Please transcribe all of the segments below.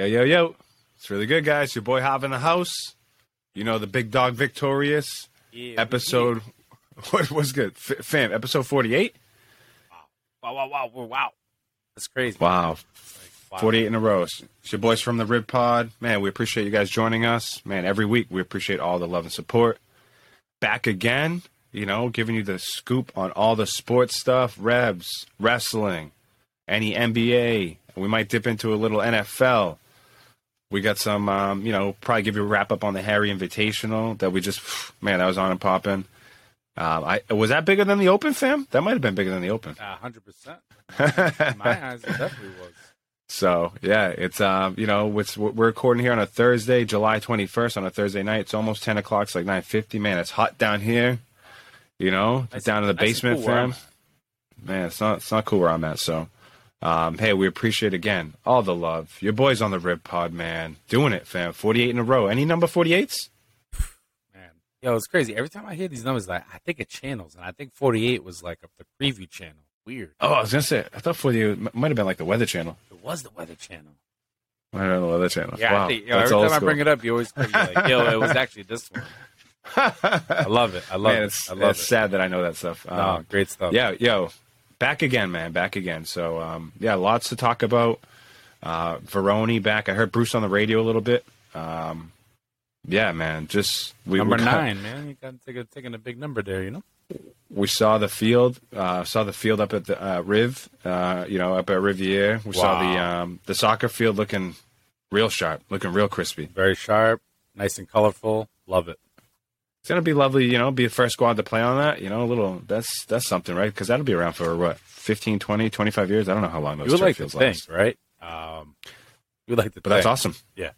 Yo, yo, yo. It's really good, guys. Your boy Hav in the house. You know, the big dog victorious. Yeah, Episode, what was good? F- fam, episode 48? Wow, wow, wow, wow, wow. That's crazy. Wow. Wow. 48 in a row. It's your boys from the Riv Pod. Man, we appreciate you guys joining us. Man, every week we appreciate all the love and support. Back again, you know, giving you the scoop on all the sports stuff, Revs, wrestling, any NBA. We might dip into a little NFL. We got some, um, you know, probably give you a wrap up on the Harri Invitational that we just, man, that was on and popping. Um, I was that bigger than the Open, fam? That might have been bigger than the Open. Hundred percent. In my eyes, definitely was. So yeah, it's um, you know, it's, we're recording here on a Thursday, July twenty first, on a Thursday night. It's almost ten o'clock. It's like nine fifty. Man, it's hot down here. You know, Nice- down in the nice basement, cool fam. Man, it's not it's not cool where I'm at. So, um, hey, we appreciate again all the love. Your boys on the Riv Pod, man, doing it, fam. Forty eight in a row. Any number forty eights? Man, yo, it's crazy. Every time I hear these numbers, like I think of channels, and I think forty-eight was like the preview channel. Weird. Oh, I was gonna say, I thought forty eight might have been like the Weather Channel. It was the Weather Channel. Might have been the Weather Channel. Yeah, wow, I think, yo, every time I bring it up, you always like, yo, it was actually this one. I love it. I love man, it. it's, I love it's it. sad that I know that stuff. No, Um, great stuff. Yeah, yo, back again, man, back again. So, um, yeah, lots to talk about. Uh, Vrioni back. I heard Bruce on the radio a little bit. Um, yeah, man, just we number we got- nine, man. You got to take a, taking a big number there, you know. We saw the field. Uh, saw the field up at the uh, Riv. Uh, you know, up at Rivier. We saw the um, the soccer field looking real sharp, looking real crispy. Very sharp, nice and colorful. Love it. It's gonna be lovely, you know, be the first squad to play on that. You know, a little that's that's something, right? Because that'll be around for what 15, 20, 25 years. I don't know how long those You would like fields think, last. right? Um, you would like to But that's awesome. Yeah.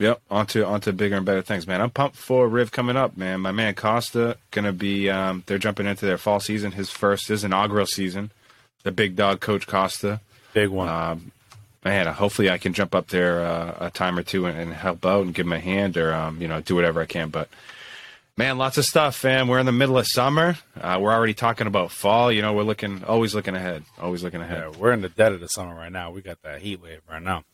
Yep. Onto onto bigger and better things, man. I'm pumped for Riv coming up, man. My man Costa gonna be. Um, they're jumping into their fall season. His first, his inaugural season. The big dog, Coach Costa. Big one. Um, man, hopefully I can jump up there uh, a time or two and, and help out and give him a hand or um, you know do whatever I can. But man, lots of stuff, fam. We're in the middle of summer. Uh, we're already talking about fall. You know, we're looking always looking ahead, always looking ahead. yeah, we're in the dead of the summer right now. We got that heat wave right now.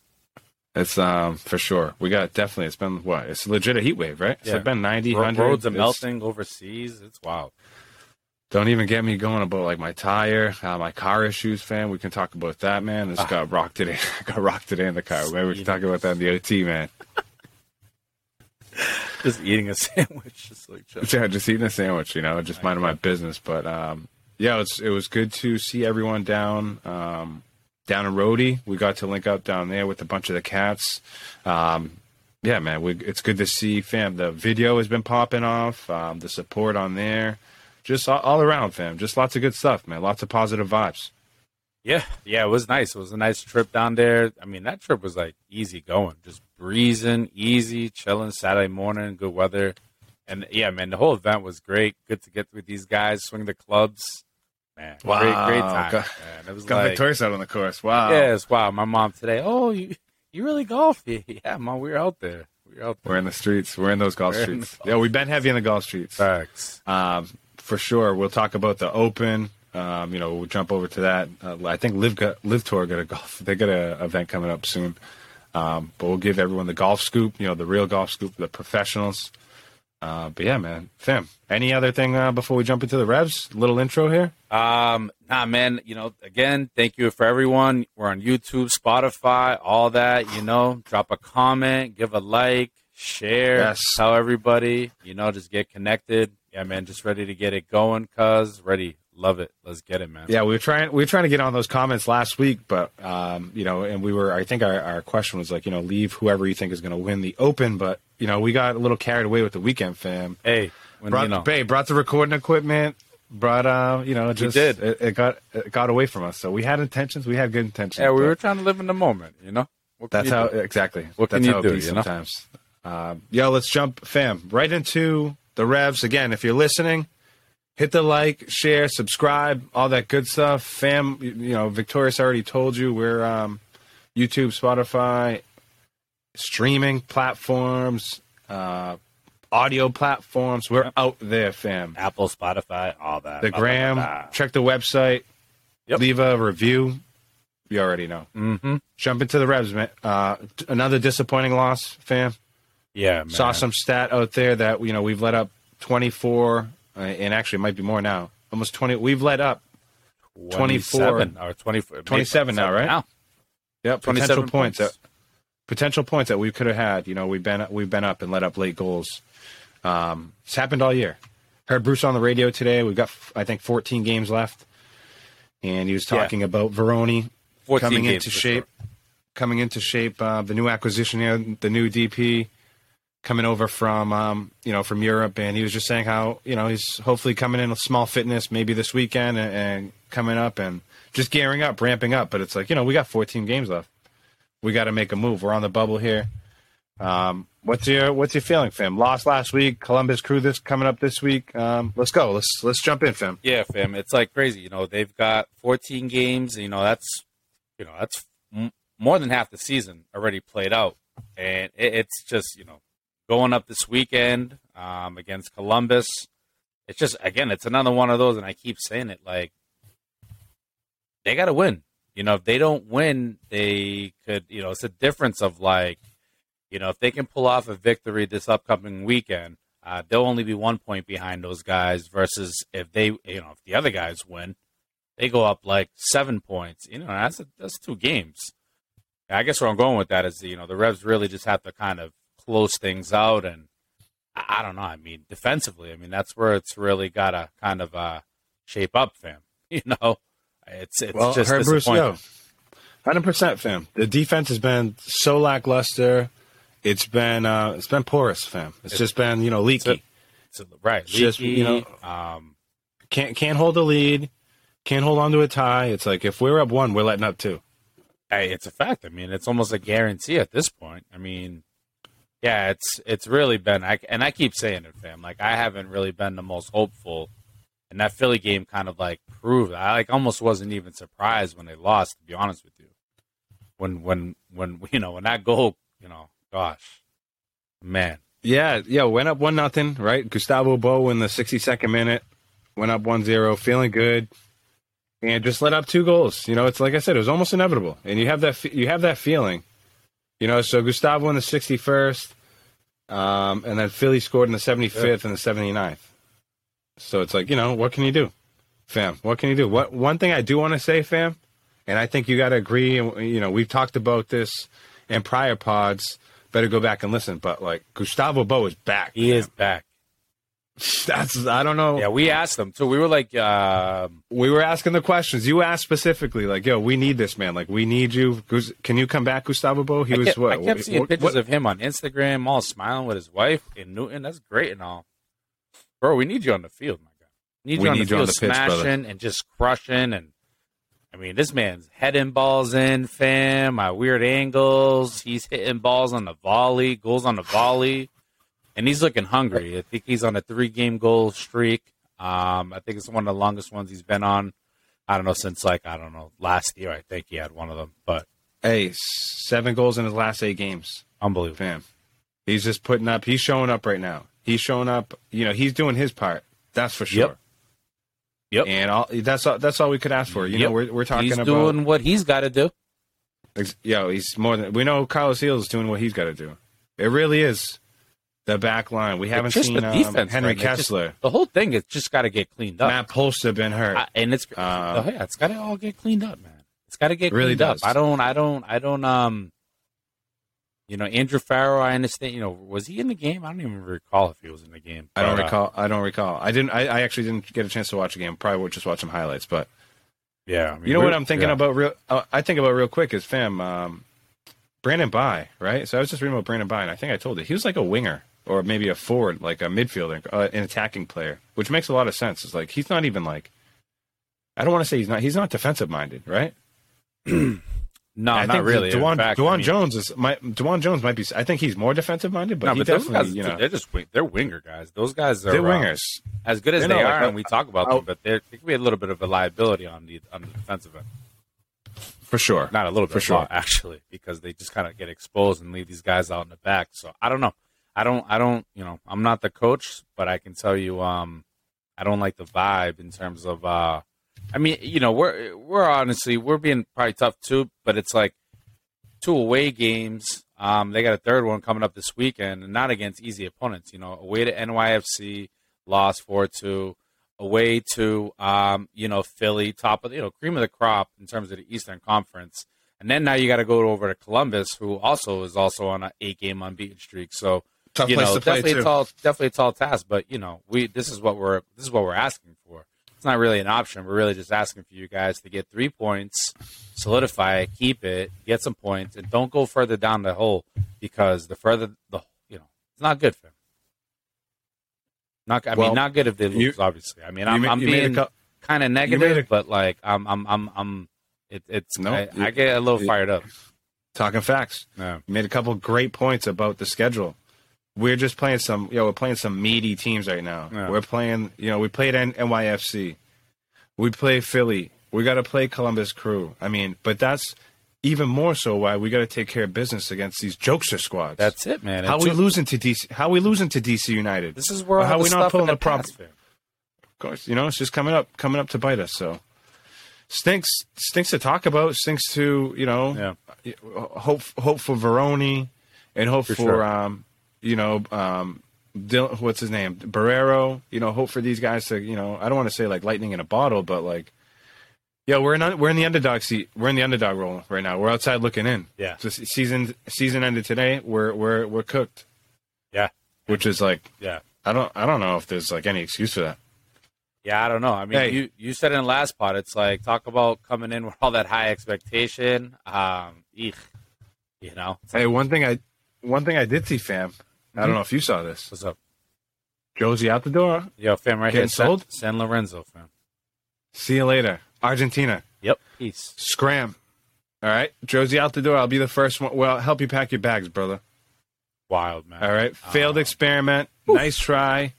It's um for sure. We got definitely. It's been what? It's legit a heat wave, right? Yeah. It's been 90, Ro- 100. roads are It's- melting overseas. It's wild. Don't even get me going about like my tire, uh, my car issues, fam. We can talk about that, man. This Ah. got rocked today. got rocked today in the car. Maybe we can talk about that in the OT, man. Just eating a sandwich, just like chill. Yeah, just eating a sandwich, you know, just minding my business. But um, yeah, it's it was good to see everyone down um, down in Rhodey. We got to link up down there with a bunch of the cats. Um, yeah, man, we, it's good to see, fam. The video has been popping off. Um, the support on there, just all, all around, fam. Just lots of good stuff, man. Lots of positive vibes. Yeah, yeah, it was nice. It was a nice trip down there. I mean, that trip was like easy going, just breezing, easy, chilling. Saturday morning, good weather, and yeah, man, the whole event was great. Good to get with these guys, swing the clubs, man. Great, great time. Got- man. It was Got like, victorious out on the course. Wow. yes, wow. My mom today. Oh, you you really golf? Yeah, mom, we were out there. We were out there. We're in the streets. We're in those golf We're the streets. Yeah, we've been heavy in the golf streets. Facts. Um, for sure, we'll talk about the Open. Um, you know, we'll jump over to that. Uh, I think LIV got, LIV Tour got a golf. They got a event coming up soon. Um, but we'll give everyone the golf scoop. You know, the real golf scoop, the professionals. Uh, but yeah, man, fam. Any other thing uh, before we jump into the revs? Little intro here. Um, nah, man. You know, again, thank you for everyone. We're on YouTube, Spotify, all that. You know, drop a comment, give a like, share, Yes. tell everybody. You know, just get connected. Yeah, man. Just ready to get it going, cuz ready. Love it. Let's get it, man. Yeah, we were trying. We were trying to get on those comments last week, but um, you know, and we were. I think our, our question was like, you know, leave whoever you think is going to win the Open. But you know, we got a little carried away with the weekend, fam. Hey, when brought you know, babe, brought the recording equipment, brought uh, you know, just did. It, it got it got away from us. So we had intentions, we had good intentions. yeah, we were trying to live in the moment. You know, That's you how do? exactly. What that's can you how it do, you know? sometimes. Um, yo, let's jump, fam, right into the revs again. If you're listening, hit the like, share, subscribe, all that good stuff. Fam, you, know, Victorious already told you we're um, YouTube, Spotify, streaming platforms, uh, audio platforms. We're out there, fam. Apple, Spotify, all that. The blah, gram, blah, blah. check the website, Yep. leave a review. You already know. Mm-hmm. Jump into the Revs, man. Uh, another disappointing loss, fam. Yeah, man. Saw some stat out there that you know we've let up 24, uh, and actually it might be more now. Almost 20. We've led up 24 27 or 24, 27 now, right? Now. Yep, 27 potential points. points. That, potential points that we could have had. You know, we've been we've been up and let up late goals. Um, it's happened all year. Heard Bruce on the radio today. We've got I think 14 games left, and he was Yeah. talking about Vrioni coming into shape. Coming into shape, uh, the new acquisition here, the new DP coming over from um, you know from Europe, and he was just saying how you know he's hopefully coming in with small fitness maybe this weekend and, and coming up and just gearing up, ramping up. But it's like you know we got 14 games left. We got to make a move. We're on the bubble here. Um, what's your what's your feeling, fam? Lost last week. Columbus Crew this coming up this week. Um, let's go. Let's let's jump in, fam. Yeah, fam. It's like crazy. You know, they've got 14 games. You know, that's you know that's m- more than half the season already played out, and it, it's just you know going up this weekend um, against Columbus. It's just again, it's another one of those, and I keep saying it like they got to win. You know, if they don't win, they could. You know, it's a difference of like, you know, if they can pull off a victory this upcoming weekend, uh, they'll only be one point behind those guys. Versus if they, you know, if the other guys win, they go up like seven points. You know, that's a, that's two games. I guess where I'm going with that is, you know, the Revs really just have to kind of close things out, and I, don't know. I mean, defensively, I mean, that's where it's really got to kind of uh, shape up, fam. You know, it's it's Well, just heard Bruce disappointing. Hundred percent, fam. The defense has been so lackluster. It's been uh, it's been porous, fam. It's just been you know leaky. So, right, It's just, leaky, you know- um, Can't can't hold the lead. Can't hold on to a tie. It's like if we're up one, we're letting up two. Hey, it's a fact. I mean, it's almost a guarantee at this point. I mean, yeah, it's it's really been. I, and I keep saying it, fam. Like I haven't really been the most hopeful, and that Philly game kind of like proved. I like almost wasn't even surprised when they lost. To be honest with you, when when when you know when that goal, you know, gosh, man, Yeah, yeah. Went up one nothing. Right. Gustavo Bou in the sixty second minute went up 1-0, feeling good, and just let up two goals. You know, it's like I said, it was almost inevitable, and you have that you have that feeling. You know, so Gustavo in the sixty first, um, and then Philly scored in the seventy fifth and the 79th. So it's like you know, what can you do, fam? What can you do? What one thing I do want to say, fam, and I think you got to agree. And you know, we've talked about this in prior pods. Better go back and listen. But like Gustavo Bou is back. he is back. That's I don't know. Yeah, we asked them So We were like, um, We were asking the questions. You asked specifically, like, "Yo, we need this man. Like, we need you. Can you come back, Gustavo Bou?" He I was kept, what? I kept seeing what- pictures what- of him on Instagram, all smiling with his wife in Newton. That's great and all, bro. We need you on the field, my guy. We need We you on need the you on field, the pitch, brother. smashing and just crushing. And I mean, this man's heading balls in, fam. My weird angles. He's hitting balls on the volley, goals on the volley, and he's looking hungry. I think he's on a three-game goal streak. Um, I think it's one of the longest ones he's been on. I don't know since like I don't know last year. I think he had one of them, but Hey, seven goals in his last eight games, unbelievable. He's just putting up. He's showing up right now. He's showing up. You know, he's doing his part. That's for sure. Yep. Yep. And all that's all. That's all we could ask for. You know, we're we're talking he's about. doing what he's got to do. Yo, he's more than we know. Carlos Gil is doing what he's got to do. It really is the back line. We haven't just seen the um, Henry man. It just- Kessler, The whole thing has just got to get cleaned up, Matt Polster been hurt. I- and it's Uh, oh, yeah, it's got to all get cleaned up, man. It's got to get really cleaned does. up. I don't, I don't, I don't. Um, you know, Andrew Farrell. I understand. You know, was he in the game? I don't even recall if he was in the game. I don't But, uh, recall. I don't recall. I didn't. I, I actually didn't get a chance to watch the game. Probably would just watch some highlights. But yeah, I mean, you know what I'm thinking yeah. about? Real. Uh, I think about real quick is fam. Um, Brandon Bye, right? So I was just reading about Brandon Bye, and I think I told you he was like a winger or maybe a forward, like a midfielder, uh, an attacking player, which makes a lot of sense. It's like he's not even like. I don't want to say he's not. He's not defensive minded, right? No, I not think really. DeJuan, fact, DeJuan I mean, Jones is. My, DeJuan Jones might be. I think he's more defensive minded, but no, but those definitely, guys, you know, they're just wing- they're winger guys. Those guys are they're uh, wingers. as good as They're they not are, like- and we talk about I'll- them, but they're, they can be a little bit of a liability on the on the defensive end. For sure. Not a little bit, For sure. lot, actually, because they just kind of get exposed and leave these guys out in the back. So I don't know. I don't. I don't. You know, I'm not the coach, but I can tell you, um, I don't like the vibe in terms of uh, I mean, you know, we're we're honestly we're being probably tough too, but it's like two away games. Um, they got a third one coming up this weekend, and not against easy opponents. You know, away to NYFC, lost four two. Away to um, you know Philly, top of you know cream of the crop in terms of the Eastern Conference, and then now you got to go over to Columbus, who also is also on an eight game unbeaten streak. So Tough you place know, to play definitely too. a tall, definitely a tall task. But you know, we this is what we're this is what we're asking for. It's not really an option. We're really just asking for you guys to get three points, solidify it, keep it, get some points, and don't go further down the hole because the further the you know it's not good for them. Not I Well, mean not good if they you- lose. obviously, I mean I'm, I'm you being cou- kind of negative, a- but like I'm I'm I'm I'm it, it's No, I, you- I get a little you- fired up. talking facts. Yeah. You made a couple great points about the schedule. We're just playing some, you know, we're playing some meaty teams right now. Yeah. We're playing, you know, we played N- NYFC. We play Philly. We got to play Columbus Crew. I mean, but that's even more so why we got to take care of business against these jokester squads. That's it, man. how And we two- losing to DC? How we losing to DC United? This is where Or all how the we not pulling the prop-. Of course, you know, it's just coming up, coming up to bite us. So stinks, stinks to talk about. Stinks to, you know, Yeah. hope hope for Vrioni and hope For for, sure. um, you know, um, Dil- what's his name, Borrero. You know, hope for these guys to, you know, I don't want to say like lightning in a bottle, but like, yeah, we're in we're in the underdog seat. We're in the underdog role right now. We're outside looking in. Yeah. So season season ended today. We're we're we're cooked, Yeah. which is like Yeah. I don't I don't know if there's like any excuse for that. Yeah, I don't know. I mean, Hey. you you said in the last part, it's like talk about coming in with all that high expectation. Um, eek, you know, Hey, one thing I one thing I did see, fam. I don't know if you saw this. what's up, Josie out the door. yo, fam, right Getting here, San, sold? San Lorenzo, fam. See you later, Argentina. Yep, peace. Scram. All right, Josie out the door. I'll be the first one. Well, I'll help you pack your bags, brother. Wild man. All right. Failed Uh, experiment. Nice try.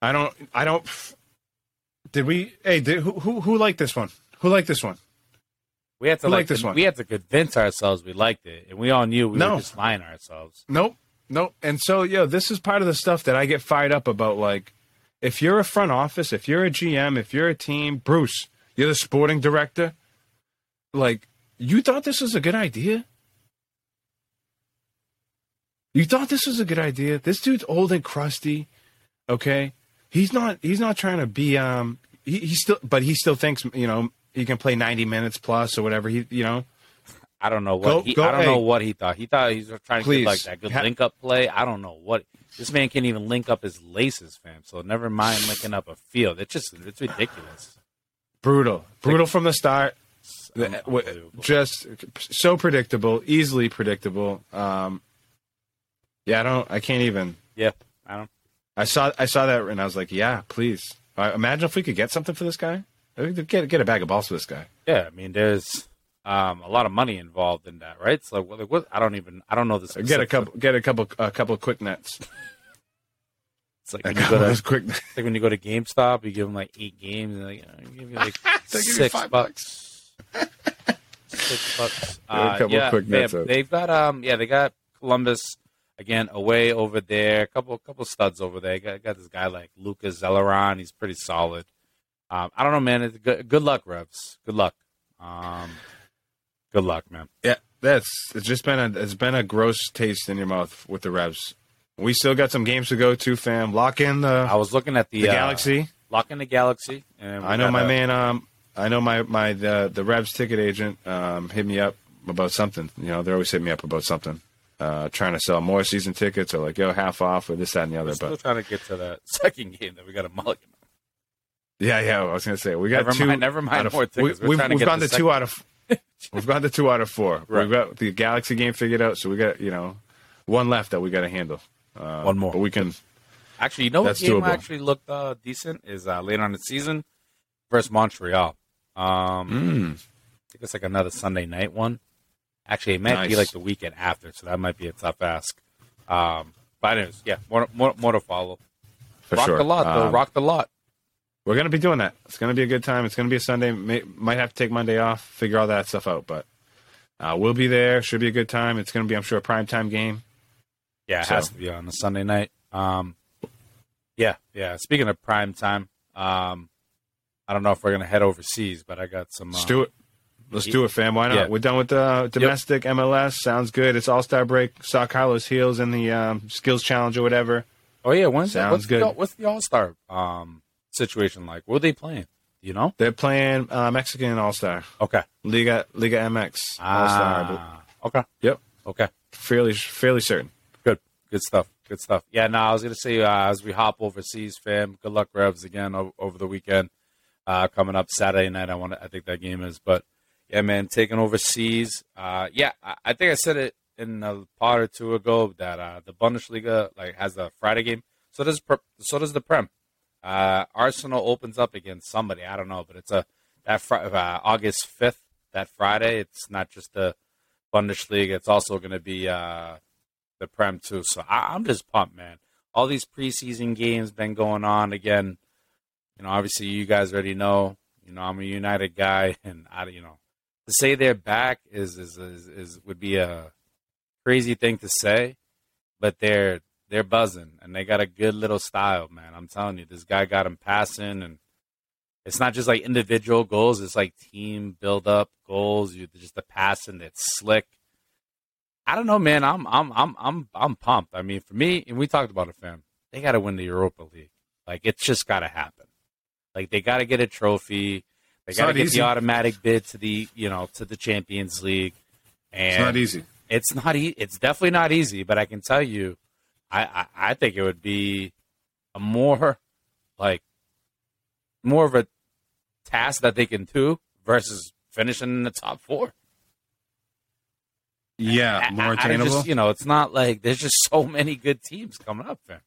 I don't. I don't. Did we? Hey, did, who who who liked this one? Who liked this one? We had to Who like this one? We had to convince ourselves we liked it, and we all knew we No. were just lying to ourselves. Nope. Nope. And so, yo, this is part of the stuff that I get fired up about. Like, if you're a front office, if you're a GM, if you're a team, Bruce, you're the sporting director. Like, you thought this was a good idea? You thought this was a good idea? This dude's old and crusty. Okay, he's not. He's not trying to be. Um, he, he still, but he still thinks you know he can play ninety minutes plus or whatever. He, you know, I don't know what Go- he, go- I don't know what he thought. He thought he was trying to Please. get like that good Ha- link up play. I don't know what this man can't even link up his laces, fam. So never mind linking up a field. It's just it's ridiculous. brutal, brutal from the start. Unbelievable. just so predictable, easily predictable. Um, yeah, I don't. I can't even. Yeah, I don't. I saw. I saw that, and I was like, "Yeah, please." Uh, imagine if we could get something for this guy. Get get a bag of balls for this guy. Yeah, I mean, there's um, a lot of money involved in that, right? So, like, what, I don't even, I don't know this. Get a couple. Get a couple. A couple of quick nets. It's like when you, go to, quick. it's like when you go to GameStop, you give them like eight games, and like, uh, give you like They give you six five bucks. six bucks. Get a Uh, couple yeah, quick they, nets out. they've got um, yeah, they got Columbus again away over there. A couple, couple studs over there. Got got this guy like Lucas Zelarayán. He's pretty solid. Um, I don't know, man. It's good, good luck, Revs. Good luck. Um, good luck, man. Yeah, that's. It's just been a. It's been a gross taste in your mouth with the Revs. We still got some games to go to, fam. Lock in the I was looking at the, the uh, Galaxy. Lock in the Galaxy. And I know my a- man. Um, I know my my the the Revs ticket agent. Um, hit me up about something. You know, they're always hitting me up about something. Uh, trying to sell more season tickets or like yo half off or this that and the We're other. still But trying to get to that second game that we got a mulligan. yeah, yeah. I was gonna say we got Never two. mind- never mind out of- more tickets. We're We, have trying to get gone the to two out of. We've got the two out of four. Right. We've got the Galaxy game figured out, so we got you know one left that we got to handle. Uh, One more. but we can. Actually, you know what game doable. actually looked uh, decent is uh, later on the season versus Montreal. Um, Mm, I think it's like another Sunday night one. Actually, it might be like the weekend after, so that might be a tough ask. Um, but anyways, yeah, more, more, more to follow. for Rock sure. the lot, though. Um, Rock the lot. We're gonna be doing that. It's gonna be a good time. It's gonna be a Sunday. May, might have to take Monday off, figure all that stuff out. But uh, we'll be there. Should be a good time. It's gonna be, I'm sure, a prime time game. Yeah, it so- has to be on a Sunday night. Um, yeah, yeah. Speaking of prime time, um, I don't know if we're gonna head overseas, but I got some. Let's uh, do it. Let's do it, fam. Why not? Yeah. We're done with the domestic MLS. Sounds good. It's All Star break. Saw Carlos Gil's in the um, Skills Challenge or whatever. Oh yeah, when's Sounds what's good. The, what's the All Star um, situation like? What are they playing? You know? They're playing uh, Mexican All Star Okay. Liga Liga MX All Star. Ah, okay. Yep, Okay. fairly fairly certain. Good. Good stuff. Good stuff. Yeah. No, I was gonna say uh, as we hop overseas, fam. Good luck, Revs, again o- over the weekend. Uh, coming up Saturday night. I want. To, I think that game is. But yeah, man, taking overseas. Uh, yeah, I, I think I said it in a pod or two ago that uh, the Bundesliga like has a Friday game. So does Pre- so does the Prem. Uh, Arsenal opens up against somebody. I don't know, but it's a that fr- uh, August fifth. That Friday. It's not just the Bundesliga. It's also going to be uh, the Prem too. So I, I'm just pumped, man. All these preseason games been going on again. You know, obviously you guys already know. You know, I'm a United guy, and I, you know, to say they're back is is is, is would be a crazy thing to say, but they're they're buzzing and they got a good little style, man. I'm telling you, this guy got him passing, and it's not just like individual goals; it's like team build up goals. You just the passing that's slick. I don't know, man. I'm I'm I'm I'm I'm pumped. I mean, for me, and we talked about it, fam. They got to win the Europa League. Like it's just got to happen. Like they got to get a trophy. They got to get easy. the automatic bid to the you know to the Champions League. And It's not easy. it's not e- it's definitely not easy but i can tell you I, I i think it would be a more like more of a task that they can do versus finishing in the top four Yeah, I- more I- I attainable. just, you know it's not like there's just so many good teams coming up man.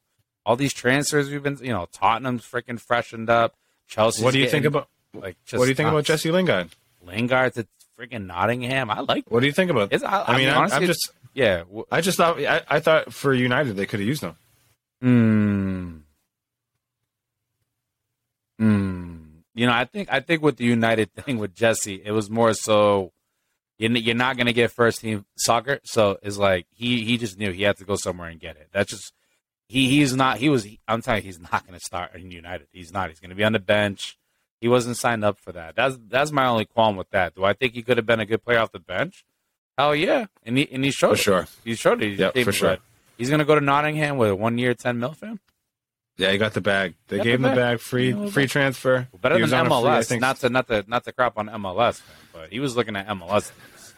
all these transfers we've been you know tottenham's freaking freshened up chelsea what do you think about like just what do you think about Jesse Lingard? lingard to freaking nottingham i like What do you think about? it's, I, I mean, I honestly, I'm just yeah I just thought I, I thought for United they could have used them. Hmm. Hmm. You know, I think I think with the United thing with Jesse, it was more so you're you're not going to get first team soccer, so it's like he he just knew he had to go somewhere and get it. That's just he he's not he was I'm telling you he's not going to start in United. He's not. He's going to be on the bench. He wasn't signed up for that. That's that's my only qualm with that. Do I think he could have been a good player off the bench? Hell yeah, and he and he showed For it. sure. He showed it. He Yep, for sure. He's going to go to Nottingham with a one year, ten mil fam. Yeah, he got the bag. They Got gave the him the bag. bag, free Yeah, free transfer. Better than a free, I MLS. think- not to not to not to crap on MLS, but he was looking at MLS. teams.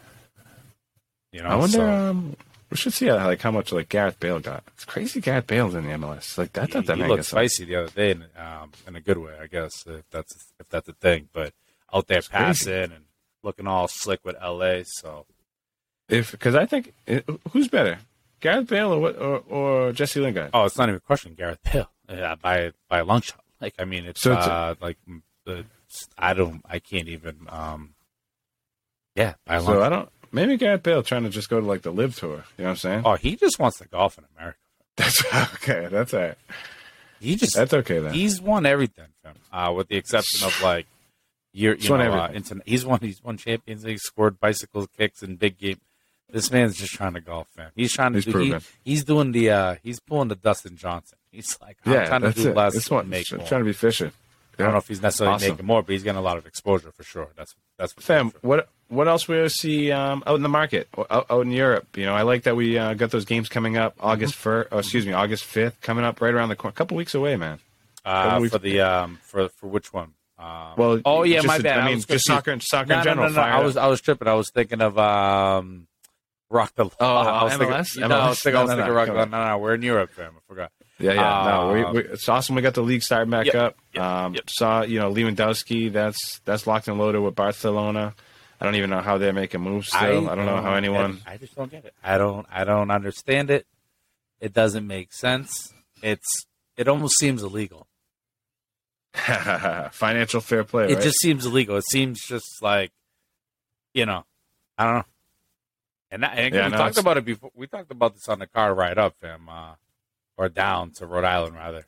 You know, I wonder. so Um, we should see how, like how much like Gareth Bale got. It's crazy. Gareth Bale's in the MLS. Like I he, thought that he man looked spicy the other day, in, um, in a good way, I guess, if that's if that's a thing. But out there crazy. passing and looking all slick with LA. So If because I think who's better, Gareth Bale or what or, or Jesse Lingard? oh, it's not even a question. Gareth Bale yeah, by by a long shot. Like I mean, it's So it's- uh, like the I don't I can't even um yeah by a long So I don't. Maybe Gareth Bale trying to just go to like the LIV tour. You know what I'm saying? Oh, he just wants to golf in America. That's okay. That's all right. He just That's okay then. he's won everything, fam. Uh, with the exception of like He's you won know, uh, interna- he's won he's won Champions League, scored bicycle kicks in big game. This man's just trying to golf, fam. He's trying to He's do. He, he's doing the. uh He's pulling the Dustin Johnson. He's like, I'm yeah, trying to do it. less This one make trying to be fishing. I don't know if he's necessarily Awesome. making more, but he's getting a lot of exposure for sure. That's that's for Fam, what what else we see um, out in the market, out, out in Europe? You know, I like that we uh, got those games coming up August Mm-hmm. first. Oh, excuse me, August fifth, coming up right around the corner. A couple weeks away, man. Uh, weeks- for the um for for which one? Um, Well, oh yeah, my bad. I mean, was just soccer, soccer No, in general. No, no, no. I was I was tripping. I was thinking of um, Rock the. Oh, I was MLS? Thinking, no, I was MLS? thinking, I was No, no, thinking no, Rock. come No, no, no. We're in Europe, fam. I forgot. Yeah, yeah. no, we, Um, we, it's awesome. We got the league starting back Yep, up. yep, um, yep. Saw you know Lewandowski. That's that's locked and loaded with Barcelona. I don't even know how they're making moves. Still, I, don't know how anyone. I just don't get it. I don't. I don't understand it. It doesn't make sense. It's. It almost seems illegal. Financial fair play. It right? just seems illegal. It seems just like, you know, I don't know. And, that, and Yeah, we no, talked about it before. We talked about this on the car ride up, fam, uh, or down to Rhode Island rather.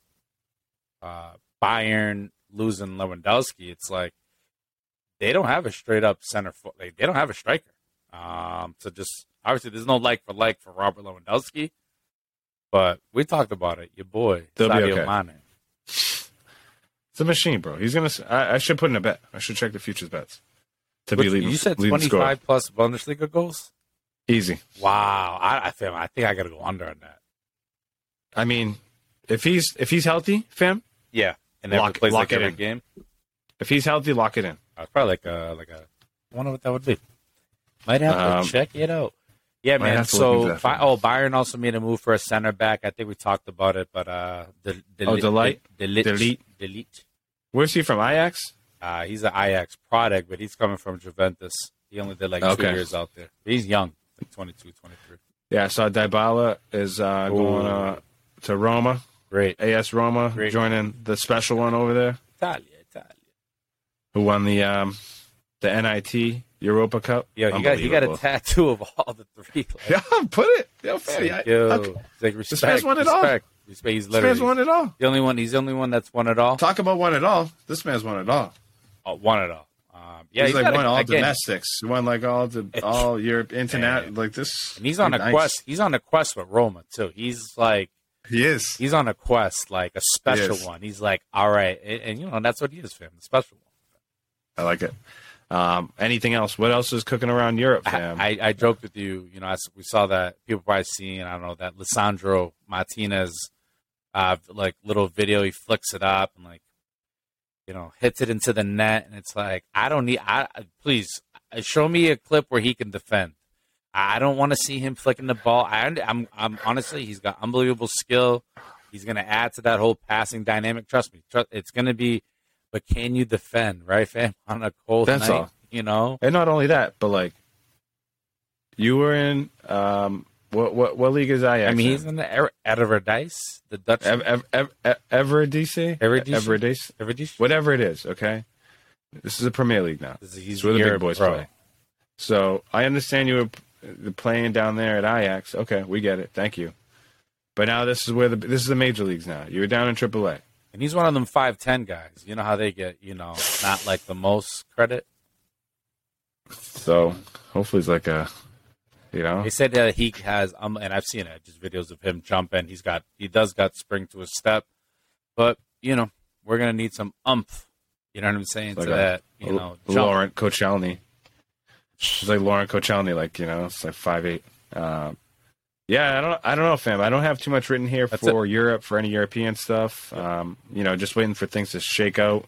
Uh, Bayern losing Lewandowski. It's like they don't have a straight up center foot. Like, they don't have a striker. Um, so just obviously there's no like for like for Robert Lewandowski. But we talked about it. Your boy They'll Sadio okay. Mane. It's a machine, bro. He's gonna—I should put in a bet. I should check the futures bets to Which- be leading. you said leading scorer. 25 plus Bundesliga goals? Easy. Wow. I, I, fam, I think I got to go under on that. I mean, if he's if he's healthy, fam, Yeah. And Lock- every plays lock like it every in. game. if he's healthy, lock it in. Uh, probably like a like a. I wonder what that would be. Might have Um, to check it out. Yeah, man. have to look into So, that Bi- for oh, Bayern also made a move for a center back. I think we talked about it, but uh, the Oh, Delight? delete, Delete? delete. Where's he from? Ajax. Uh, he's an Ajax product, but he's coming from Juventus. He only did like two years out there. But he's young, like 22, 23. Yeah, I saw Dybala is uh, going uh, to Roma, Great. AS Roma, Great. joining the special one over there, Italia, Italia. who won the um, the NIT Europa Cup. Yo, he got he got a tattoo of all the three. Like, Yeah, put it. Yo, it's Fanny, I- yo, okay. like respect. man's won it all. respect. Respect. He's This man's literally won it all. the only one. He's the only one that's won it all. Talk about won it all. This man's won it all. Oh, won it all. Um, yeah, he's, like got a- all again, domestics. He won like all the all Europe internet. Like this. And he's on a nice. quest. He's on a quest with Roma too. He's like He is. he's on a quest, like a special is. one. He's like, all right, and, and you know that's what he is him, the special one. I like it. Um, anything else? What else is cooking around Europe, fam? I, I joked with you, you know, as we saw that people probably seen, I don't know, that Lisandro Martinez, uh, like little video, he flicks it up and like, you know, hits it into the net, and it's like, I don't need, I please uh, show me a clip where he can defend. I don't want to see him flicking the ball. I, I'm, I'm honestly, he's got unbelievable skill. He's going to add to that whole passing dynamic. Trust me, trust, it's going to be. But can you defend, right, fam? On a cold That's night, all. you know. and not only that, but like you were in um, what what what league is Ajax? I mean, in? he's in the er- Eredivisie, the Dutch Ev- Ev- Eredivisie? Eredivisie? Eredivisie? Whatever it is. Okay, this is a Premier League now. This is- He's where the big boys pro. play. So I understand you were playing down there at Ajax. Okay, we get it. Thank you. But now this is where the this is the major leagues now. You were down in AAA. and he's one of them five ten guys. You know how they get, you know, not like the most credit. So hopefully it's like a, you know, They said that he has, um, and I've seen it, just videos of him jumping. He's got, he does got spring to his step, but you know, we're gonna need some umph. You know what I'm saying Like to a- that, you know, jump. Laurent Koscielny. It's like Laurent Koscielny, like you know, it's like five eight. Um, yeah, I don't, I don't know, fam. I don't have too much written here That's for Europe for any European stuff. Um, you know, just waiting for things to shake out.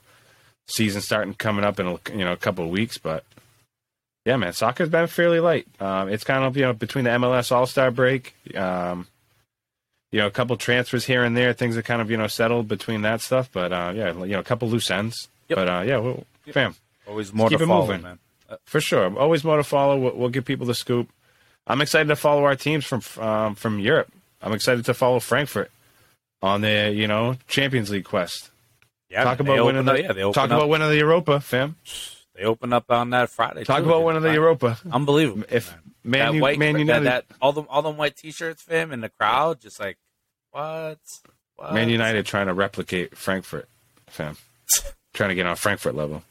Season starting coming up in a, you know a couple of weeks, but yeah, man, soccer's been fairly light. Um, it's kind of you know between the MLS All Star break, um, you know, a couple transfers here and there. Things are kind of you know settled between that stuff, but uh, yeah, you know, a couple loose ends. Yep. But uh, yeah, well, fam, Always more Keep to it follow, moving. man. for sure. Always more to follow. We'll, we'll give people the scoop. I'm excited to follow our teams from um, from Europe. I'm excited to follow Frankfurt on their you know Champions League quest. Yeah, talk about winning open the up, yeah, talk up, about winning the Europa, fam. They open up on that Friday. Talk too, about dude. winning the Europa. Unbelievable. If man. Man, that U, white, Man that, United, that all them all them white T-shirts, fam, in the crowd, just like what? what? Man United trying to replicate Frankfurt, fam. trying to get on Frankfurt level.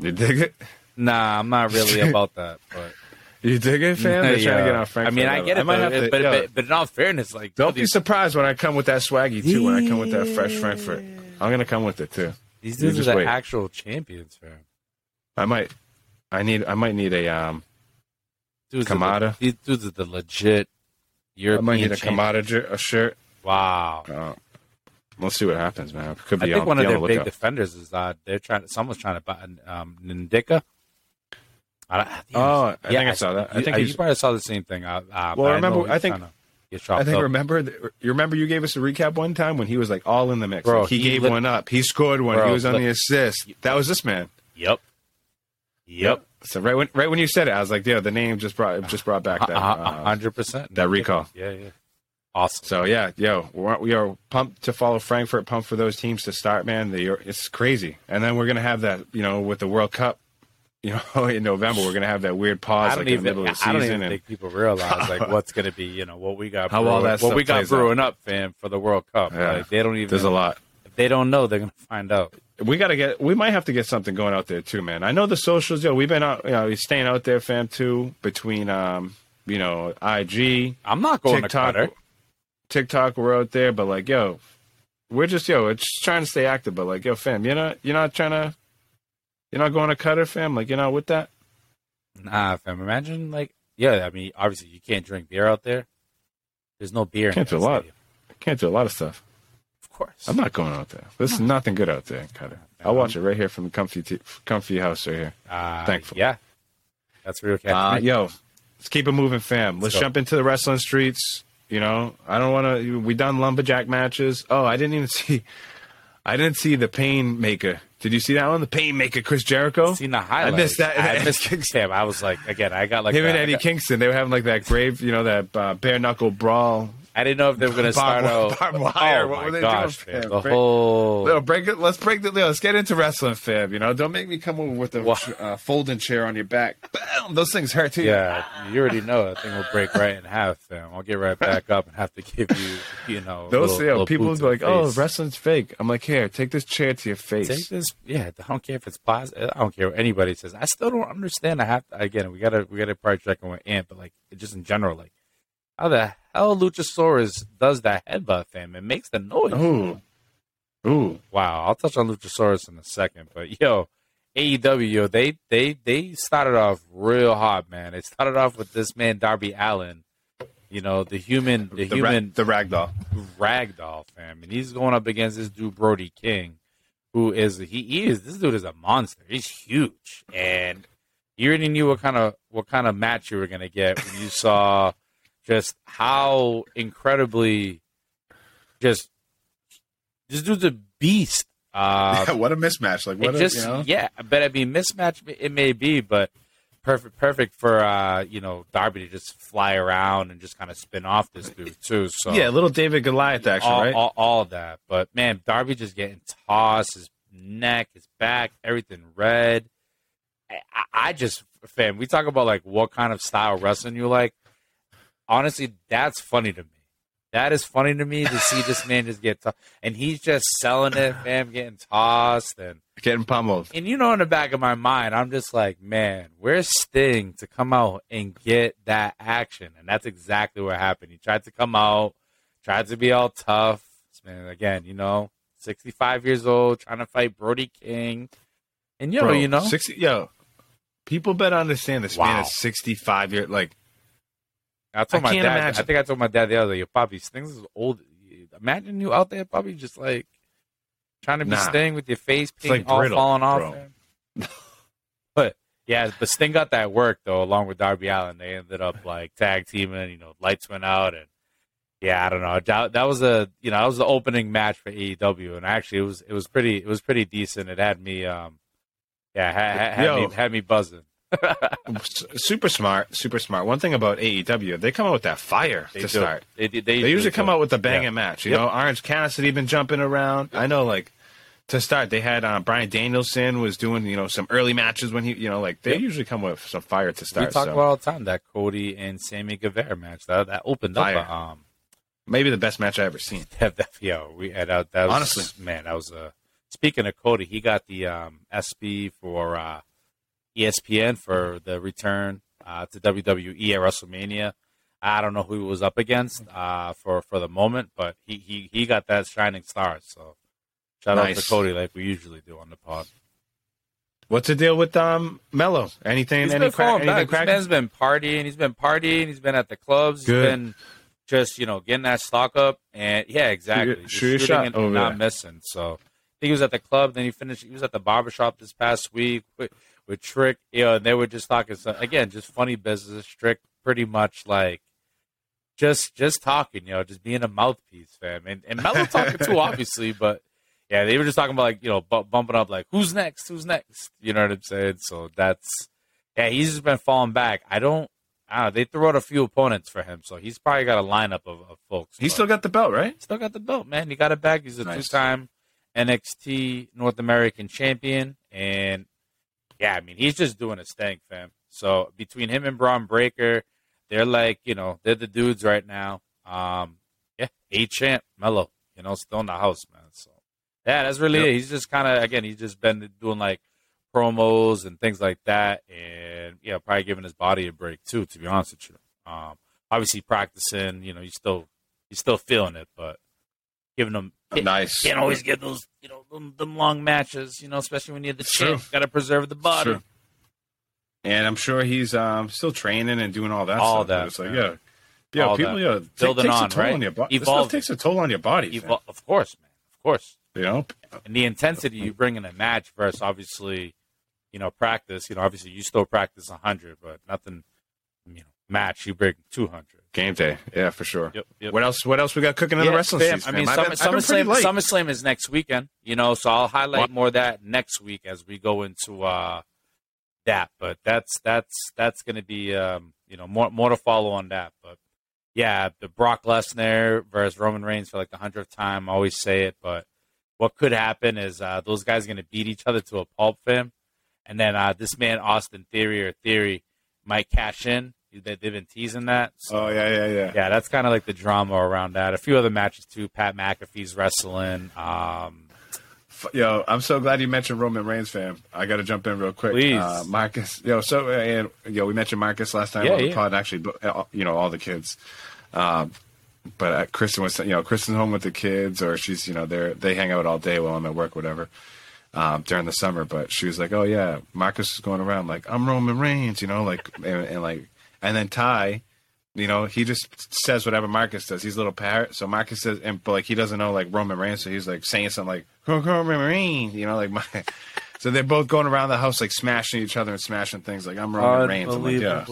You dig it? Nah, I'm not really about that, but You dig it, fam? They're trying to get on Frankfurt. I mean, I level. get it, might but, have to- but, but, but in all fairness, like don't be these, surprised when I come with that swaggy too. When I come with that fresh Frankfurt, I'm gonna come with it too. These dudes are the wait. actual champions, fam. I might, I need, I might need a um. Dudes are Kamada? the, these dudes are the legit European. I might need a Kamada jer- a shirt. Wow. Uh, we'll see what happens, man. Could be. I think on, one of their the big defenders is uh, they're trying. To, someone's trying to buy um, N'Dicka. I, Oh, I think I saw that. I you- think you, he's- probably saw the same thing. Uh, uh, Well, I remember, I think- to I think up. remember the, you remember you gave us a recap one time when he was like all in the mix. Bro, Like, he, he gave lit- one up. He scored one. Bro, he was on look- the assist. That was this man. Yep. Yep. So right when right when you said it, I was like, yeah, the name just brought it just brought back that. Uh, hundred percent. that recall. Yeah, yeah. Awesome. So yeah, yo, we're, we are pumped to follow Frankfurt, pumped for those teams to start, man. The, it's crazy, and then we're gonna have that, you know, with the World Cup, you know, in November, we're gonna have that weird pause like don't in the middle of the I don't season, even and think people realize like what's going to be. You know what we got. How all that what we got brewing up, fam, for the World Cup. Yeah. Like they don't even. there's a lot. If they don't know, they're going to find out. We gotta get. We might have to get something going out there too, man. I know the socials, yo. We've been out, you know, staying out there, fam, too. Between, um, you know, IG, I'm not going TikTok, to Qatar. TikTok, we're out there, but like, yo, we're just yo, we're trying to stay active. But like, yo, fam, you're not you're not trying to you're not going to Qatar, fam. Like, you're not with that. Nah, fam. Imagine like, yeah. I mean, obviously you can't drink beer out there. There's no beer. Can't in do a lot. Can't do a lot of stuff. Of course. I'm not going out there. There's nothing good out there in Qatar. I'll watch it right here from the comfy t- comfy house right here. Uh, Thankful. Yeah. That's real catch. Uh, yo, let's keep it moving, fam. Let's go. jump into the wrestling streets. You know, I don't want to. We done lumberjack matches. Oh, I didn't even see. I didn't see the pain maker. Did you see that one? The pain maker, Chris Jericho. Seen the highlights. I missed that. I missed Sam. I was like, again, I got like Him and that- I Eddie got- Kingston. They were having like that grave, you know, that uh, bare knuckle brawl. I didn't know if they were going to start out. barbed wire. Oh What my were they gosh, doing, fam? The Break- whole. Leo, break it. Let's break the. Leo, let's get into wrestling, fam. You know, don't make me come over with a Wow. uh, folding chair on your back. Bam! Those things hurt too. Yeah, you already know that thing will break right in half, fam. I'll get right back up and have to give you, you know, Those little, little people to be like, "Oh, wrestling's fake." I'm like, "Here, take this chair to your face." Take this, yeah. I don't care if it's plastic. I don't care what anybody says. I still don't understand. I have to again. We gotta we gotta probably check on with Ant, but like just in general, like how the hell Luchasaurus does that headbutt, fam? It makes the noise. Ooh, ooh. Wow, I'll touch on Luchasaurus in a second, but yo, AEW, yo, they they they started off real hot, man. They started off with this man Darby Allin, you know, the human, the, The, ra- human the ragdoll. ragdoll fam, and he's going up against this dude Brody King, who is he, he is this dude is a monster. He's huge, and you already knew what kind of what kind of match you were gonna get when you saw just how incredibly just this dude's a beast. Uh, what a mismatch! Like what a, just you know? yeah, but I mean mismatch it may be, but perfect perfect for uh you know Darby to just fly around and just kind of spin off this dude too. So yeah, little David Goliath action, all, right? all, all of that. But man, Darby just getting tossed, his neck, his back, everything red. I, I- I just, fam, we talk about like what kind of style wrestling you like. Honestly, that's funny to me. That is funny to me to see this man just get tossed, and he's just selling it, fam, getting tossed, and Getting pummeled. and you know, in the back of my mind, I'm just like, man, where's Sting to come out and get that action? And that's exactly what happened. He tried to come out, tried to be all tough. Man, again, you know, 65 years old, trying to fight Brody King. And yo, Bro, you know, sixty. Yo, people better understand this man is sixty-five year. Like, I told I my can't dad, imagine. I think I told my dad the other day, yo, Poppy, Sting's is old. Imagine you out there, Poppy, just like trying to be Nah. Sting with your face It's like all falling off. but yeah, but Sting got that work though, along with Darby Allin. They ended up like tag teaming. You know, lights went out, and yeah, I don't know. That, that was a you know that was the opening match for AEW, and actually it was it was pretty it was pretty decent. It had me um yeah had, had, me had me buzzing. Super smart, super smart. One thing about AEW, they come out with that fire They to do. start. They, they, They usually come out with a banging Yeah. match. You Yep. know, Orange Cassidy been jumping around. I know, like to start, they had uh, Bryan Danielson was doing you know some early matches when he you know like they Yep. usually come with some fire to start. we talk so. about all the time that Cody and Sammy Guevara match that that opened Fire. up. Um, Maybe the best match I ever seen. that, that, yo, we had that, that was, Honestly. man, that was uh Speaking of Cody, he got the um, ESPY for uh, ESPN for the return uh, to WWE at WrestleMania. I don't know who he was up against uh, for for the moment, but he, he he got that shining star. So shout out to Cody, like we usually do on the pod. What's the deal with um Melo? Anything? He's any been crack? falling back. Anything This cracking? man's been partying. He's been partying. He's been at the clubs. Good. He's been just you know getting that stock up and yeah, exactly. Shoot your- Just shoot shooting shot and over not there. missing. So I think he was at the club. Then he finished. He was at the barbershop this past week with, Trick. You know, and they were just talking. So uh, again, just funny business. Trick pretty much like. Just, just talking, you know, just being a mouthpiece, fam, and and Melo talking too, obviously, but yeah, they were just talking about like you know bu- bumping up like who's next, who's next, you know what I'm saying? So that's yeah, he's just been falling back. I don't, I don't know. They threw out a few opponents for him, so he's probably got a lineup of, of folks. He still got the belt, right? still got the belt, man. He got it back. He's a Nice. two-time NXT North American champion, and yeah, I mean he's just doing his thing, fam. So between him and Bron Breakker, they're like you know they're the dudes right now. Um, yeah, A champ Melo, you know, still in the house, man. So yeah, that's really Yep. it. He's just kind of again, he's just been doing like promos and things like that, and yeah, probably giving his body a break too. To be honest with you, um, obviously practicing, you know, he's still he's still feeling it, but giving him Nice. Can't always get those, you know, them, them long matches. You know, especially when you have the True. champ. Got to preserve the body. True. And I'm sure he's um, still training and doing all that All stuff. that, It's like, man. yeah. Yeah, All people, that. yeah, take, Building takes on, a toll right? on your body. This Evolving. stuff takes a toll on your body, Evo- fam. of course, man. Of course. you know? and the intensity you bring in a match versus obviously, you know, practice. You know, obviously you still practice hundred, but nothing. You know, match you bring two hundred. Game day. Yeah, for sure. Yep, yep. What else? What else we got cooking in the wrestling fam, season? I mean. Summer, I've been- I've been SummerSlam. SummerSlam is next weekend. You know, so I'll highlight What? more of that next week as we go into uh that. But that's that's that's going to be um you know more more to follow on that. But yeah, the Brock Lesnar versus Roman Reigns for like the hundredth time. I always say it, but what could happen is uh, those guys are going to beat each other to a pulp, fam, and then uh, this man Austin Theory or Theory might cash in. They, they've been teasing that. So, Oh yeah, yeah, yeah. yeah, that's kind of like the drama around that. A few other matches too. Pat McAfee's wrestling. Um, Yo, I'm so glad you mentioned Roman Reigns, fam. I got to jump in real quick. Please. uh, Marcus. Yo, so uh, and yo, we mentioned Marcus last time Yeah, on the yeah. pod. Actually, uh, you know, all the kids. Um, but uh, Kristen was, you know, Kristen's home with the kids, or she's, you know, they are they hang out all day while I'm at work, whatever. Um, during the summer, but she was like, "Oh yeah, Marcus is going around like I'm Roman Reigns," you know, like and, and like, and then Ty, you know, he just says whatever Marcus does. He's a little parrot, so Marcus says, and but like he doesn't know like Roman Reigns, so he's like saying something like Roman Reigns, you know, like my. So they're both going around the house like smashing each other and smashing things like I'm Roman Reigns. I'm like, yeah, It's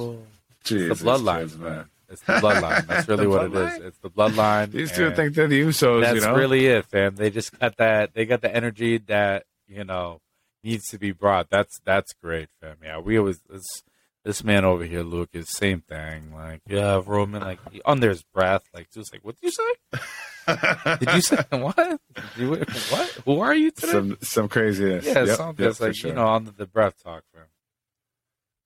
Jesus, the bloodline, kids, man. It's the bloodline. That's really what it bloodline? is. It's the bloodline. These two think they're the Usos, That's you know. That's really it, fam. They just got that. They got the energy that you know needs to be brought. That's that's great, fam. Yeah, we always this this man over here, Luke, is same thing. Like, yeah, Roman, like under his breath, like just like, what did you say? Did you say what? You, what? Who are you today? some some craziness. yeah, Yep, something yep, that's like sure. you know under the breath talk, fam.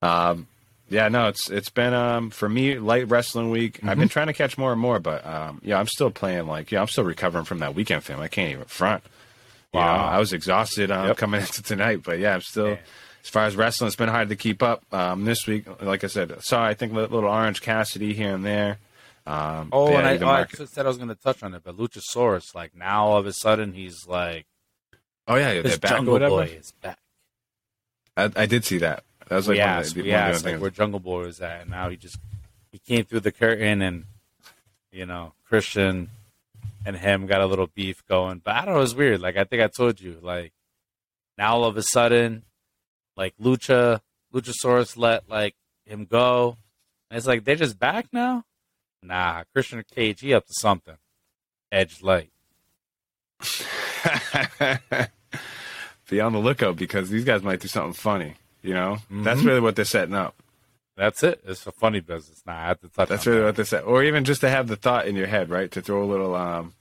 Um, yeah, no, it's it's been um for me light wrestling week. I've Mm-hmm. been trying to catch more and more, but um yeah, I'm still playing like yeah, I'm still recovering from that weekend film. I can't even front. You know, Wow. I was exhausted um, Yep. coming into tonight, but yeah, I'm still. Damn. As far as wrestling, it's been hard to keep up. Um, this week, like I said, saw I think li- little Orange Cassidy here and there. Um, Oh, yeah, and I, oh, I said I was going to touch on it, but Luchasaurus, like now all of a sudden he's like oh yeah, yeah, this back Jungle. Boy is back. I, I did see that. That was like we one asked, of the, we one of the asked like where Jungle Boy was at, and now he just he came through the curtain, and you know Christian and him got a little beef going. But I don't know, it was weird. Like I think I told you, like now all of a sudden, like Lucha Luchasaurus let like him go, and it's like they're just back now. Nah, Christian Cage, he up to something. Edge light. Be on the lookout because these guys might do something funny. You know, that's Mhm. really what they're setting up. That's it. It's a funny business. Nah, I have to touch. That's really that. what they said, or even just to have the thought in your head, right? To throw a little, um,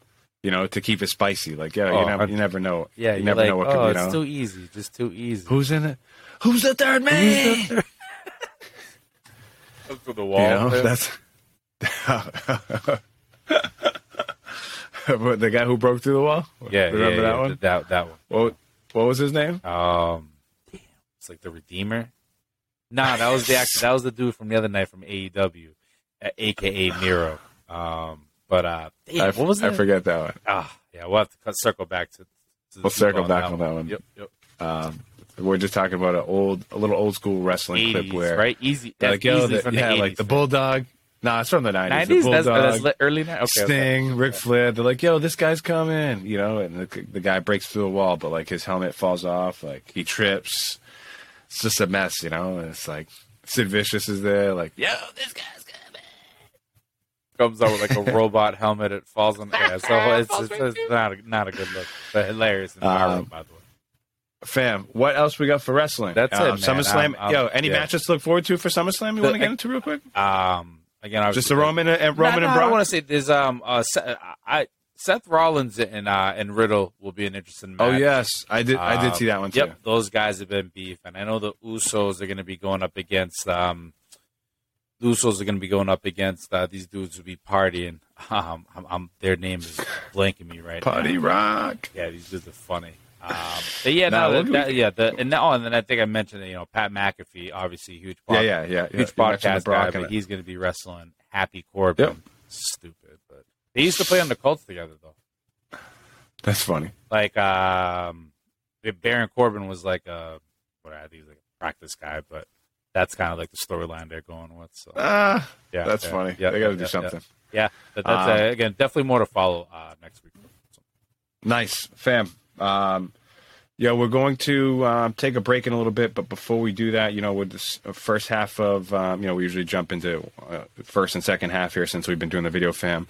you know, to keep it spicy. Like, yeah, Oh, you never, you never know. Yeah, you never like, know what oh, could, you it's know. too easy, just too easy. Who's in it? Who's the third man? Comes through the you wall? know, fam. that's What, the guy who broke through the wall. yeah, remember yeah, that yeah, one? That that one. What, what was his name? Um, it's like the Redeemer. Nah, that was the act- that was the dude from the other night from AEW, uh, aka Miro. Um, but uh, damn, I, what was I that? forget that one. Ah, yeah, we'll have to cut, circle back to. to the We'll people circle back on that one. Yep, yep. Um, we're just talking about an old, a little old school wrestling clip where, right? Easy. That's like, yo, easy the, from yeah, the 80s, like the fam. bulldog. Nah, it's from the nineties. 90s. The That's, that's early night. Okay, Sting, okay. Ric Flair. They're like, yo, this guy's coming, you know, and the, the guy breaks through the wall, but like his helmet falls off, like he trips. It's just a mess, you know. And it's like Sid Vicious is there, like, yo, this guy's coming. comes out with like a robot helmet. It falls on the air. So it's, it's, it's not a, not a good look, but hilarious and viral, Um, by the way. Fam, what else we got for wrestling? That's it, Um, man. SummerSlam. I'm- I'm- yo, any yeah. matches to look forward to for SummerSlam? You want to get into real quick? Um, again, I was Just the Roman and, and Roman and Brock. I want to say there's um uh Seth, I Seth Rollins and uh and Riddle will be an interesting match. oh yes, I did. I did Um, see that one too. Yep, those guys have been beef, and I know the Usos are going to be going up against um. The Usos are going to be going up against uh, these dudes who be partying. Um, I'm, I'm, their name is blanking me right Party now. Rock. Yeah, these dudes are funny. Um, but yeah, Nah, no, look- that, yeah, the and, oh, and then I think I mentioned you know Pat McAfee, obviously huge. Yeah, pod- yeah, yeah. yeah. huge mentioned podcast guy, but it. he's going to be wrestling Happy Corbin. Yep. Stupid, but they used to play on the Colts together though. That's funny. Like um, Baron Corbin was like a what I think he was like a practice guy, but that's kind of like the storyline they're going with. So Ah, yeah, that's yeah, funny. Yeah, they got to yeah, do yeah, something. Yeah, but that's uh, Um, again definitely more to follow uh, next week. Nice, fam. Um, yeah, we're going to um, take a break in a little bit, but before we do that, you know, with this uh, first half of, um, you know, we usually jump into uh, first and second half here since we've been doing the video fam.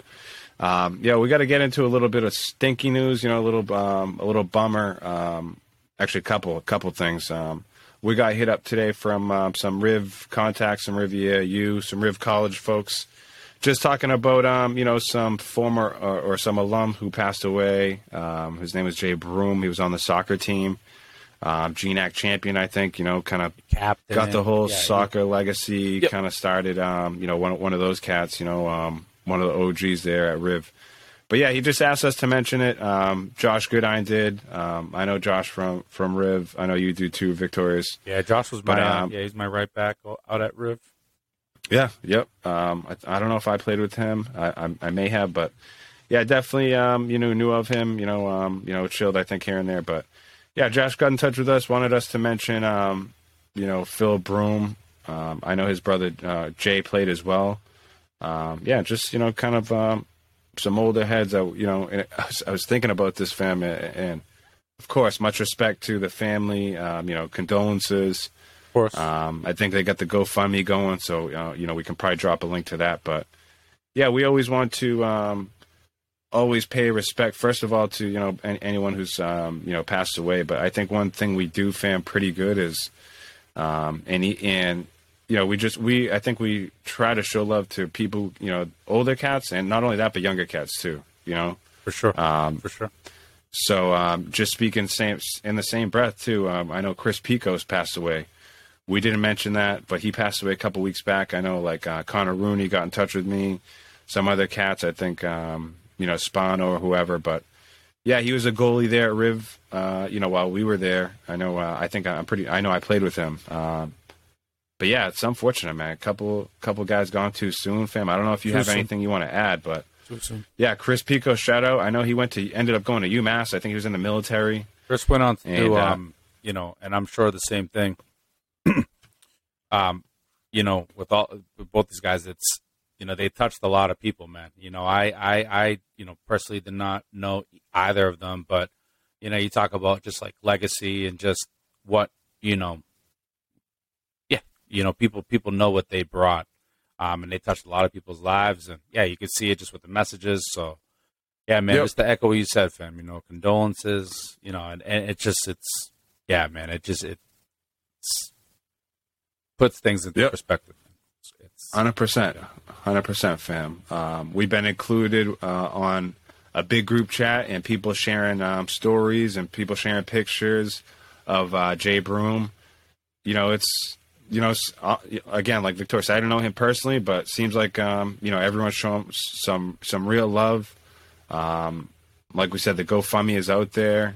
Um, yeah, we got to get into a little bit of stinky news, you know, a little, um, a little bummer. Um, actually, a couple, a couple things. Um, we got hit up today from um, some Riv contacts, some Riviera U, some Riv College folks just talking about um, you know some former or, or some alum who passed away. Um, his name was Jay Broom. He was on the soccer team, um, GNAC champion, I think. You know, kind of Captain got the whole yeah, soccer legacy. Yep. Kind of started. Um, you know, one one of those cats. You know, um, one of the OGs there at Riv. But yeah, he just asked us to mention it. Um, Josh Goodine did. Um, I know Josh from from Riv. I know you do too, Victorious. Yeah, Josh was my But, uh, um, yeah he's my right back out at Riv. Yeah. Yep. Um, I, I don't know if I played with him. I, I, I may have, but yeah, definitely. Um, you know, knew of him. You know, um, you know, chilled. I think here and there, but yeah, Josh got in touch with us. Wanted us to mention, um, you know, Phil Broom. Um, I know his brother uh, Jay played as well. Um, yeah, just you know, kind of um, some older heads. That, you know, I was, I was thinking about this family, and, and of course, much respect to the family. Um, you know, condolences. Of course. Um, I think they got the GoFundMe going, so uh, you know we can probably drop a link to that. But yeah, we always want to um, always pay respect first of all to you know an- anyone who's um, you know passed away. But I think one thing we do, fam, pretty good is um, and he, and you know we just we I think we try to show love to people you know older cats and not only that but younger cats too. You know, for sure. um, for sure. so um, just speaking same in the same breath too. Um, I know Chris Picos passed away. We didn't mention that, but he passed away a couple weeks back. I know like uh, Connor Rooney got in touch with me. Some other cats, I think, um, you know, Spawn or whoever. But yeah, he was a goalie there at Riv. Uh, you know, while we were there, I know. Uh, I think I'm pretty. I know I played with him. Um, but yeah, it's unfortunate, man. A couple couple guys gone too soon, fam. I don't know if you have anything you want to add, but yeah, Chris Pico, shout out. I know he went to ended up going to UMass. I think he was in the military. Chris went on to And, do, uh, um, you know, and I'm sure the same thing. Um, you know, with all with both these guys, it's you know they touched a lot of people, man. You know, I, I, I, you know, personally did not know either of them, but you know, you talk about just like legacy and just what you know, yeah, you know, people people know what they brought, um, and they touched a lot of people's lives, and yeah, you could see it just with the messages. So, yeah, man, Yep. just to echo what you said, fam. You know, condolences. You know, and, and it just it's yeah, man. It just it it's, puts things into Yep. perspective. It's, it's Hundred percent, hundred percent, fam. Um, we've been included uh, on a big group chat and people sharing um, stories and people sharing pictures of uh, Jay Broom. You know, it's you know s- uh, again like Victoria said, I don't know him personally, but it seems like um, you know everyone's showing some some real love. Um, like we said, the GoFundMe is out there.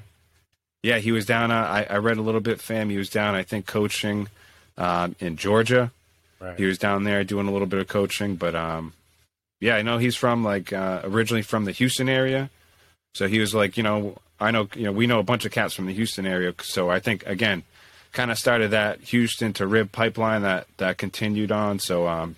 Yeah, he was down. Uh, I, I read a little bit, fam. He was down, I think, coaching um, in Georgia. Right. he was down there doing a little bit of coaching but um yeah i know he's from like uh originally from the houston area. So he was like you know i know you know we know a bunch of cats from the houston area. So i think again kind of started that houston to Riv pipeline that that continued on. So um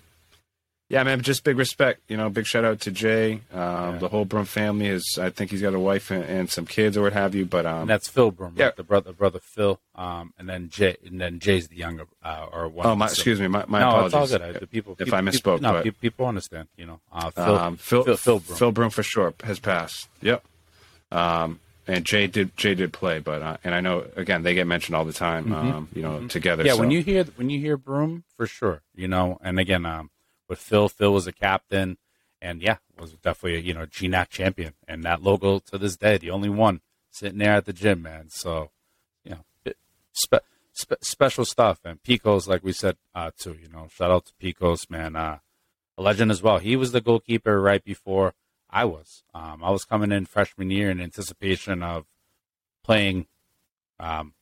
yeah man just big respect you know big shout out to jay um Yeah. the whole Broom family is i think he's got a wife and, and some kids or what have you but um and that's Phil Broom, yeah. right? the brother, brother Phil, um, and then Jay, and then Jay's the younger, uh, or one. oh my excuse me my, my no, apologies it's all good. I, the people, if people, I misspoke, people, no, but- people understand. You know, uh, Phil, um, Phil, Phil, Phil Broom. Phil Broom for sure has passed. Yep. Um, and Jay did Jay did play, but uh, and I know again they get mentioned all the time. Um, you know, together. Mm-hmm. yeah, so. when you hear when you hear Broom, for sure, you know. And again, um, with Phil, Phil was a captain, and yeah, was definitely a, you know GNAC champion, and that logo to this day, the only one sitting there at the gym, man. So, you know, spe- spe- special stuff. And Picos, like we said, uh, too. You know, shout out to Picos, man. Uh, a legend as well. He was the goalkeeper right before I was. Um, I was coming in freshman year in anticipation of playing um,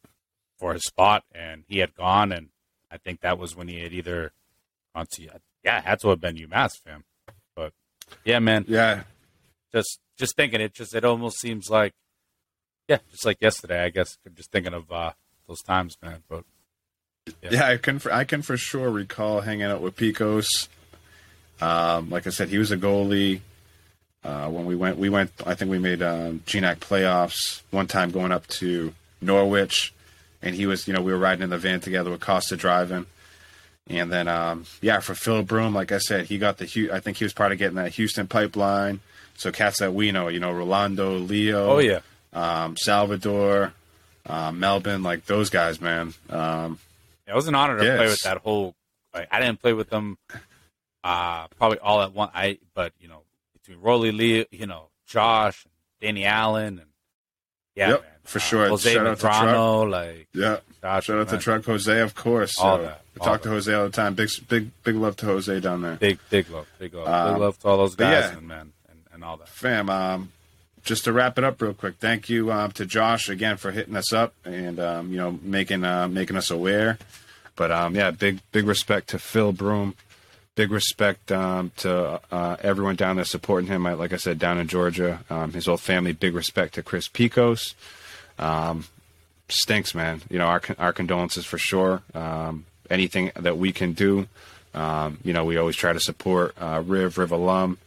for his spot, and he had gone, and I think that was when he had either gone to yeah, had to have been UMass, fam. But yeah, man, yeah, just just thinking it, just it almost seems like yeah, just like yesterday, I guess. Just thinking of uh, those times, man. But yeah. yeah, I can for, I can for sure recall hanging out with Picos. Um, like I said, he was a goalie. Uh, when we went, we went. I think we made um, GNAC playoffs one time going up to Norwich, and he was, you know, we were riding in the van together with Costa driving, and then, um, yeah, for Phil Broom, like I said, he got the. I think he was part of getting that Houston pipeline. So cats that we know, you know, Rolando, Leo, oh yeah, um, Salvador, uh, Melbourne, like those guys, man. Um, yeah, it was an honor to yes. play with that whole. Like, I didn't play with them, uh, probably all at once. I, but you know, between Rolly Lee, you know, Josh, Danny Allen, and yeah, yep, man, for uh, sure. Jose Shout Medrano, like yeah. Shout out to Truck Jose, of course. All uh, that. We all talk that. to Jose all the time. Big, big, big love to Jose down there. Big, big love, big love, um, big love to all those guys, yeah. and man, and, and all that. Fam, um, just to wrap it up real quick, thank you um, to Josh again for hitting us up and um, you know making uh, making us aware. But um, yeah, big big respect to Phil Broom big respect um, to uh, everyone down there supporting him. Like I said, down in Georgia, um, his whole family. Big respect to Chris Picos. Um, stinks, man. You know, our our condolences for sure. Um, anything that we can do, um, you know, we always try to support uh, Riv Riv alum.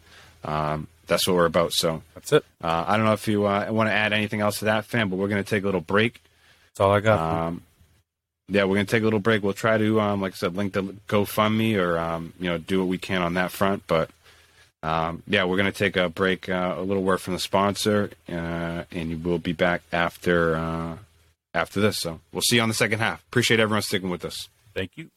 Um, that's what we're about. So that's it. Uh, I don't know if you uh, want to add anything else to that, fam, but we're going to take a little break. That's all I got yeah, we're gonna take a little break. We'll try to, um, like I said, link the GoFundMe or um, you know do what we can on that front. But um, yeah, we're gonna take a break. Uh, a little word from the sponsor, uh, and we'll be back after uh, after this. So we'll see you on the second half. Appreciate everyone sticking with us. Thank you.